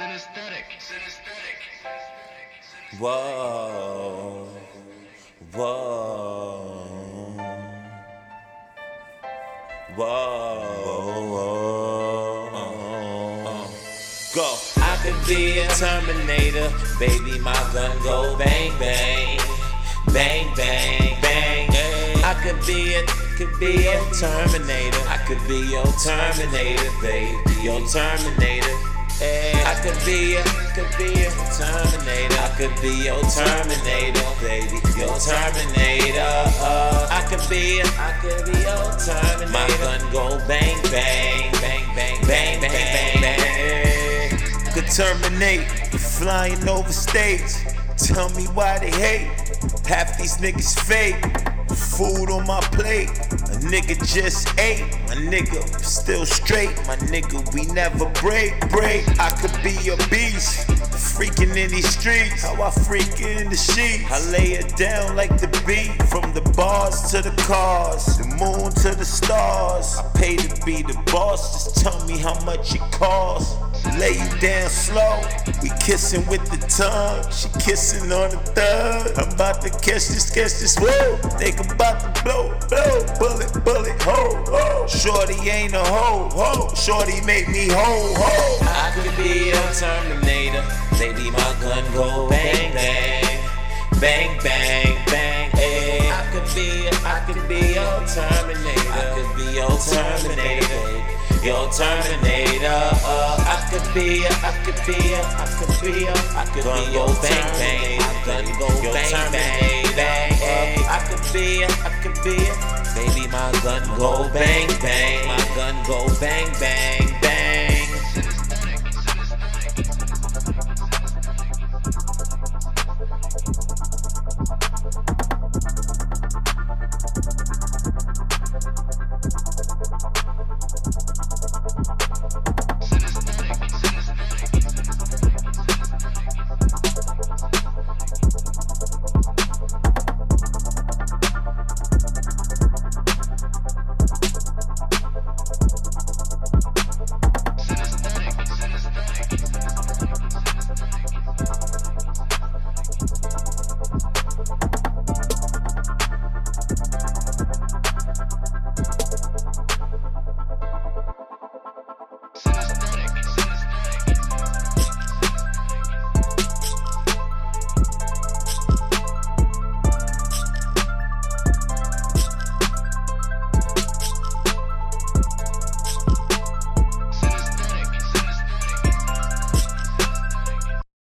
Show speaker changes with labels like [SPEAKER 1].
[SPEAKER 1] Synesthetic. Synesthetic.
[SPEAKER 2] Whoa, whoa, whoa. Go. I could be a Terminator, baby. My gun go bang bang, bang bang bang. I could be a, could be a Terminator. I could be your Terminator, baby. Your Terminator. I could be a, could be a Terminator. I could be your Terminator, baby. Your Terminator. Uh, I could be a, I could be your Terminator. My gun go bang bang, bang bang, bang bang bang bang.
[SPEAKER 3] could terminate flying over stage. Tell me why they hate. Half these niggas fake. Food on my plate. A nigga just ate. My nigga still straight. My nigga, we never break. Break. I could be a beast. Freaking in these streets. How I freak in the sheets. I lay it down like the beat. From the bars to the cars. The moon to the stars. I pay to be the boss. Just tell me how much it costs. Lay you down slow. We kissing with the tongue. She kissing on the thug. I'm about to catch this, catch this. Whoa. Think I'm about to blow, blow. Bullet, bullet, ho, ho. Shorty ain't a hoe, ho. Shorty make me ho, ho.
[SPEAKER 2] I could be a Terminator. Baby, my gun go bang bang, bang bang bang. Hey, eh. I could be, I could be your Terminator. I could be your Terminator. Your Terminator. I could be, a, I could be, a, I could be, a, I could be your bang bang. Gun go bang bang bang. I could be, a, I could be, a, baby, my gun go bang bang. My gun go bang bang.